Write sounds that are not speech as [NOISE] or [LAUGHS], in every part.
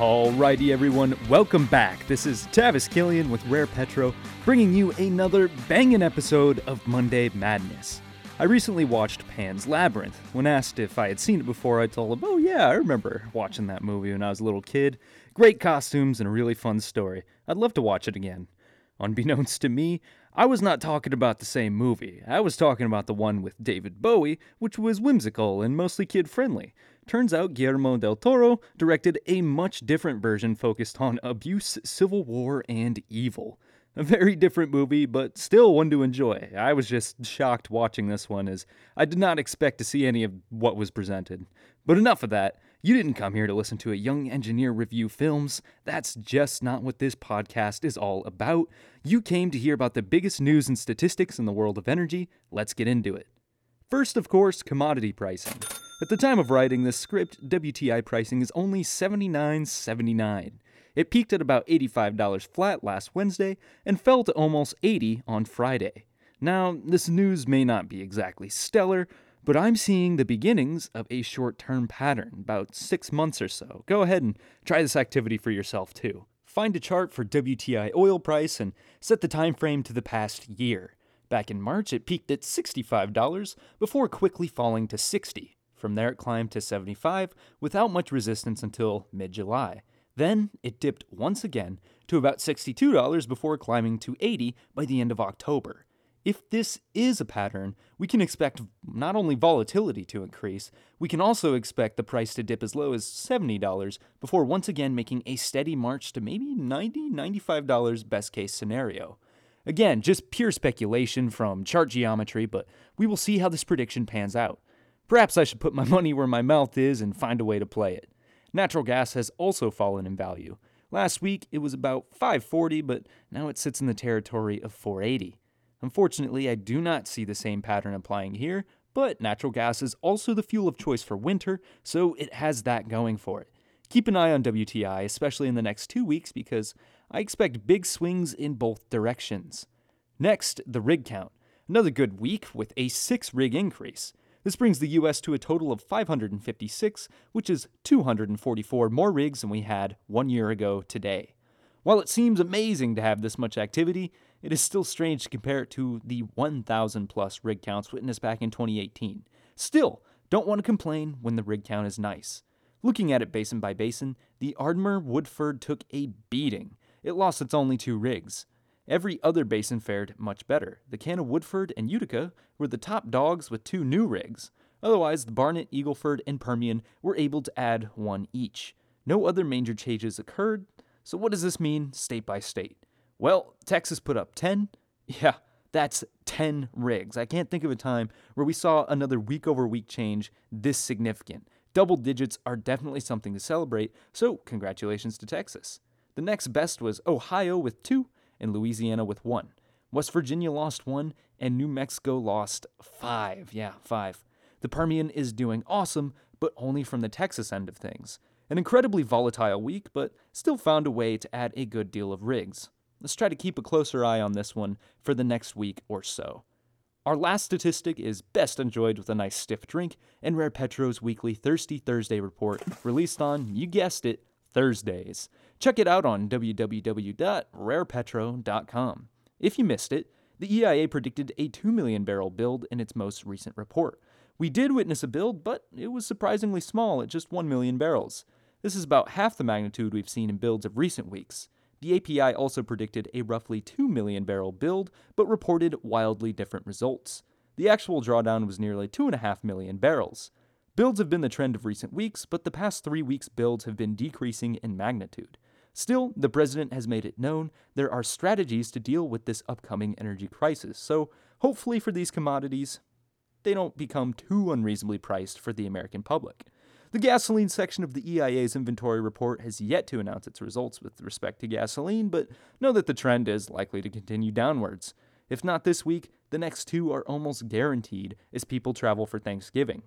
Alrighty, everyone, welcome back. This is Tavis Killian with Rare Petro, bringing you another banging episode of Monday Madness. I recently watched Pan's Labyrinth. When asked if I had seen it before, I told him, Oh, yeah, I remember watching that movie when I was a little kid. Great costumes and a really fun story. I'd love to watch it again. Unbeknownst to me, I was not talking about the same movie. I was talking about the one with David Bowie, which was whimsical and mostly kid friendly. Turns out Guillermo del Toro directed a much different version focused on abuse, civil war, and evil. A very different movie, but still one to enjoy. I was just shocked watching this one as I did not expect to see any of what was presented. But enough of that. You didn't come here to listen to a young engineer review films. That's just not what this podcast is all about. You came to hear about the biggest news and statistics in the world of energy. Let's get into it. First, of course, commodity pricing. At the time of writing this script, WTI pricing is only $79.79. It peaked at about $85 flat last Wednesday and fell to almost 80 on Friday. Now, this news may not be exactly stellar, but I'm seeing the beginnings of a short term pattern, about six months or so. Go ahead and try this activity for yourself too. Find a chart for WTI oil price and set the time frame to the past year. Back in March, it peaked at $65 before quickly falling to 60. From there, it climbed to 75 without much resistance until mid July. Then it dipped once again to about $62 before climbing to 80 by the end of October. If this is a pattern, we can expect not only volatility to increase, we can also expect the price to dip as low as $70 before once again making a steady march to maybe $90, $95 best case scenario. Again, just pure speculation from chart geometry, but we will see how this prediction pans out. Perhaps I should put my [LAUGHS] money where my mouth is and find a way to play it. Natural gas has also fallen in value. Last week it was about 540, but now it sits in the territory of 480. Unfortunately, I do not see the same pattern applying here, but natural gas is also the fuel of choice for winter, so it has that going for it. Keep an eye on WTI, especially in the next two weeks, because I expect big swings in both directions. Next, the rig count. Another good week with a six rig increase. This brings the US to a total of 556, which is 244 more rigs than we had one year ago today. While it seems amazing to have this much activity, it is still strange to compare it to the 1,000 plus rig counts witnessed back in 2018. Still, don't want to complain when the rig count is nice. Looking at it basin by basin, the Ardmore Woodford took a beating. It lost its only two rigs. Every other basin fared much better. The Cana Woodford and Utica were the top dogs with two new rigs. Otherwise, the Barnett, Eagleford, and Permian were able to add one each. No other major changes occurred. So, what does this mean state by state? Well, Texas put up 10. [LAUGHS] Yeah, that's 10 rigs. I can't think of a time where we saw another week over week change this significant. Double digits are definitely something to celebrate, so congratulations to Texas. The next best was Ohio with two, and Louisiana with one. West Virginia lost one, and New Mexico lost five. Yeah, five. The Permian is doing awesome, but only from the Texas end of things. An incredibly volatile week, but still found a way to add a good deal of rigs. Let's try to keep a closer eye on this one for the next week or so. Our last statistic is best enjoyed with a nice stiff drink and Rare Petro's weekly Thirsty Thursday report, released on, you guessed it, Thursdays. Check it out on www.rarepetro.com. If you missed it, the EIA predicted a 2 million barrel build in its most recent report. We did witness a build, but it was surprisingly small at just 1 million barrels. This is about half the magnitude we've seen in builds of recent weeks. The API also predicted a roughly 2 million barrel build, but reported wildly different results. The actual drawdown was nearly 2.5 million barrels. Builds have been the trend of recent weeks, but the past three weeks' builds have been decreasing in magnitude. Still, the president has made it known there are strategies to deal with this upcoming energy crisis, so hopefully for these commodities, they don't become too unreasonably priced for the American public. The gasoline section of the EIA's inventory report has yet to announce its results with respect to gasoline, but know that the trend is likely to continue downwards. If not this week, the next two are almost guaranteed as people travel for Thanksgiving.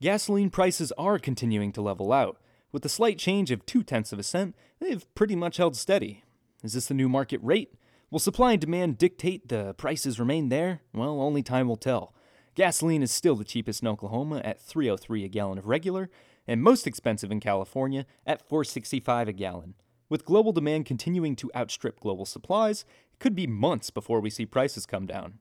Gasoline prices are continuing to level out. With a slight change of two tenths of a cent, they've pretty much held steady. Is this the new market rate? Will supply and demand dictate the prices remain there? Well, only time will tell. Gasoline is still the cheapest in Oklahoma at 303 a gallon of regular, and most expensive in California at 4.65 a gallon. With global demand continuing to outstrip global supplies, it could be months before we see prices come down.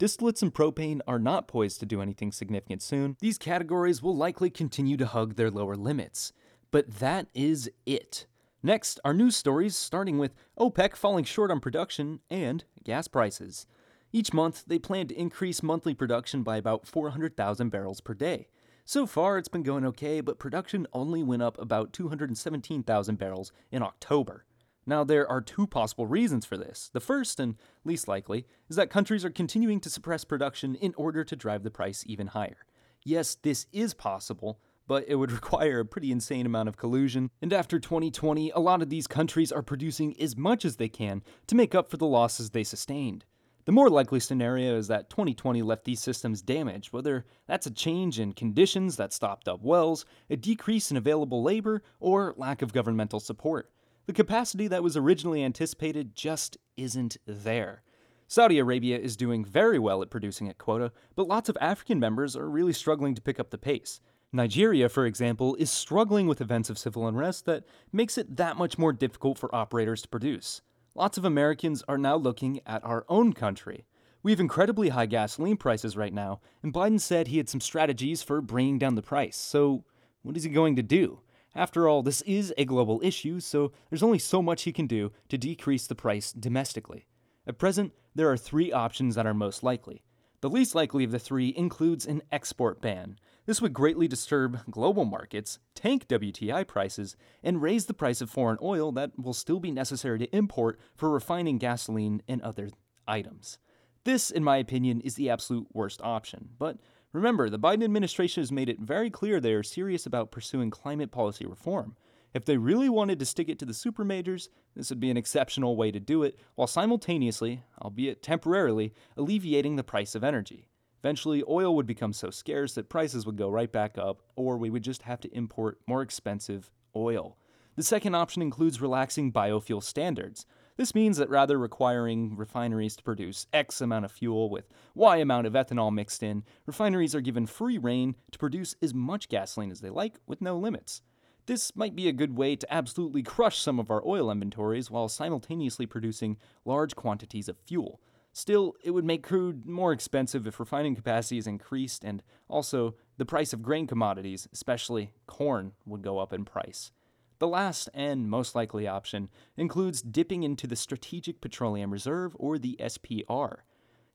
Distillates and propane are not poised to do anything significant soon. These categories will likely continue to hug their lower limits. But that is it. Next, our news stories starting with OPEC falling short on production and gas prices. Each month, they plan to increase monthly production by about 400,000 barrels per day. So far, it's been going okay, but production only went up about 217,000 barrels in October. Now, there are two possible reasons for this. The first, and least likely, is that countries are continuing to suppress production in order to drive the price even higher. Yes, this is possible, but it would [LAUGHS] require a pretty insane amount of collusion. And after 2020, a lot of these countries are producing as much as they can to make up for the losses they sustained. The more likely scenario is that 2020 left these systems damaged, whether that's a change in conditions that stopped up wells, a decrease in available labor, or lack of governmental support. The capacity that was originally anticipated just isn't there. Saudi Arabia is doing very well at producing at quota, but lots of African members are really struggling to pick up the pace. Nigeria, for example, is struggling with events of civil unrest that makes it that much more difficult for operators to produce. Lots of Americans are now looking at our own country. We have incredibly high gasoline prices right now, and Biden said he had some strategies for bringing down the price. So, what is he going to do? After all, this is a global issue, so there's only so much he can do to decrease the price domestically. At present, there are three options that are most likely. The least likely of the three includes an export ban. This would greatly disturb global markets, tank WTI prices, and raise the price of foreign oil that will still be necessary to import for refining gasoline and other items. This, in my opinion, is the absolute worst option, but Remember, the Biden administration has made it very clear they are serious about pursuing climate policy reform. If they really wanted to stick it to the super majors, this would be an exceptional way to do it, while simultaneously, albeit temporarily, alleviating the price of energy. Eventually, oil would become so scarce that prices would go right back up, or we would just have to import more expensive oil. The second option includes relaxing biofuel standards. This means that rather requiring refineries to produce X amount of fuel with Y amount of ethanol mixed in, refineries are given free rein to produce as much gasoline as they like with no limits. This might be a good way to absolutely crush some of our oil inventories while simultaneously producing large quantities of fuel. Still, it would make crude more expensive if refining capacity is increased, and also the price of grain commodities, especially corn, would go up in price. The last and most likely option includes dipping into the Strategic Petroleum Reserve or the SPR.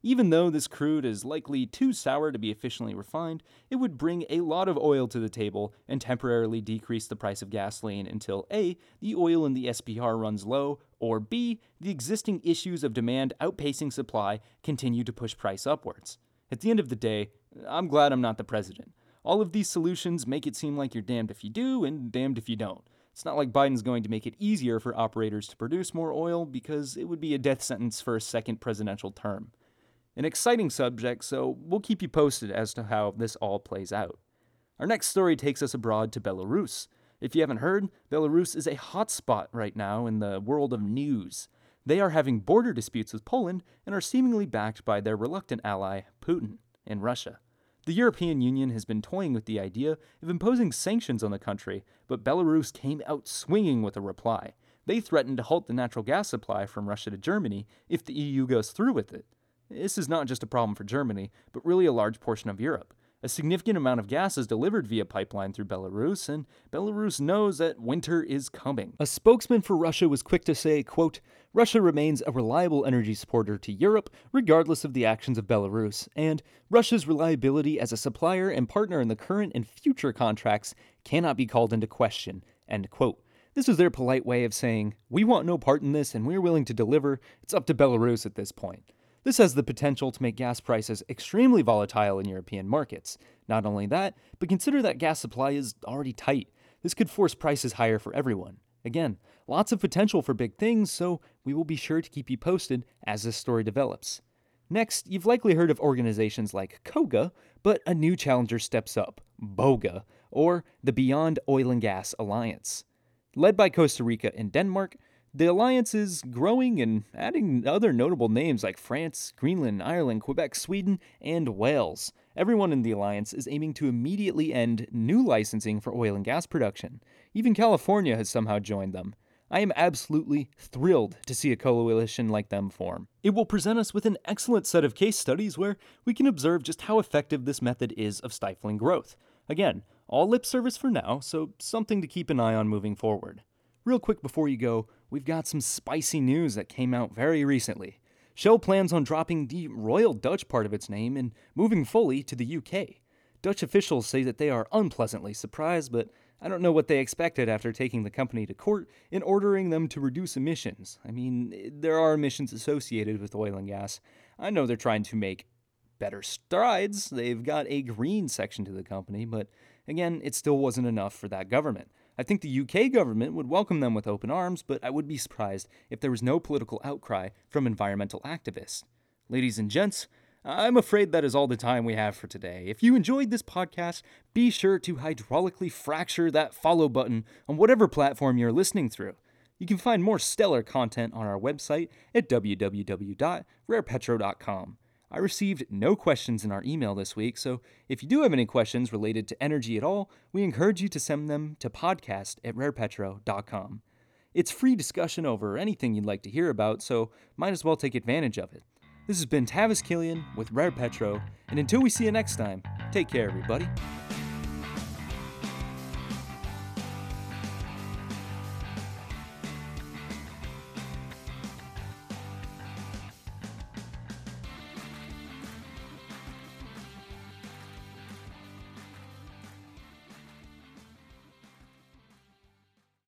Even though this crude is likely too sour to be efficiently refined, it would bring a lot of oil to the table and temporarily decrease the price of gasoline until A, the oil in the SPR runs low, or B, the existing issues of demand outpacing supply continue to push price upwards. At the end of the day, I'm glad I'm not the president. All of these solutions make it seem like you're damned if you do and damned if you don't. It's not like Biden's going to make it easier for operators to produce more oil because it would be a death sentence for a second presidential term. An exciting subject, so we'll keep you posted as to how this all plays out. Our next story takes us abroad to Belarus. If you haven't heard, Belarus is a hotspot right now in the world of news. They are having border disputes with Poland and are seemingly backed by their reluctant ally, Putin, in Russia. The European Union has been toying with the idea of imposing sanctions on the country, but Belarus came out swinging with a reply. They threatened to halt the natural gas supply from Russia to Germany if the EU goes through with it. This is not just a problem for Germany, but really a large portion of Europe. A significant amount of gas is delivered via pipeline through Belarus, and Belarus knows that winter is coming. A spokesman for Russia was quick to say, quote, Russia remains a reliable energy supporter to Europe, regardless of the actions of Belarus, and Russia's reliability as a supplier and partner in the current and future contracts cannot be called into question, end quote. This is their polite way of saying, we want no part in this and we're willing to deliver. It's up to Belarus at this point. This has the potential to make gas prices extremely volatile in European markets. Not only that, but consider that gas supply is already tight. This could force prices higher for everyone. Again, lots of potential for big things, so we will be sure to keep you posted as this story develops. Next, you've likely heard of organizations like KOGA, but a new challenger steps up BOGA, or the Beyond Oil and Gas Alliance. Led by Costa Rica and Denmark, the alliance is growing and adding other notable names like France, Greenland, Ireland, Quebec, Sweden, and Wales. Everyone in the alliance is aiming to immediately end new licensing for oil and gas production. Even California has somehow joined them. I am absolutely thrilled to see a coalition like them form. It will present us with an excellent set of case studies where we can observe just how effective this method is of stifling growth. Again, all lip service for now, so something to keep an eye on moving forward. Real quick before you go, we've got some spicy news that came out very recently. Shell plans on dropping the Royal Dutch part of its name and moving fully to the UK. Dutch officials say that they are unpleasantly surprised, but I don't know what they expected after taking the company to court and ordering them to reduce emissions. I mean, there are emissions associated with oil and gas. I know they're trying to make better strides. They've got a green section to the company, but again, it still wasn't enough for that government. I think the UK government would welcome them with open arms, but I would be surprised if there was no political outcry from environmental activists. Ladies and gents, I'm afraid that is all the time we have for today. If you enjoyed this podcast, be sure to hydraulically fracture that follow button on whatever platform you're listening through. You can find more stellar content on our website at www.rarepetro.com. I received no questions in our email this week, so if you do have any questions related to energy at all, we encourage you to send them to podcast at rarepetro.com. It's free discussion over anything you'd like to hear about, so might as well take advantage of it. This has been Tavis Killian with Rare Petro, and until we see you next time, take care, everybody.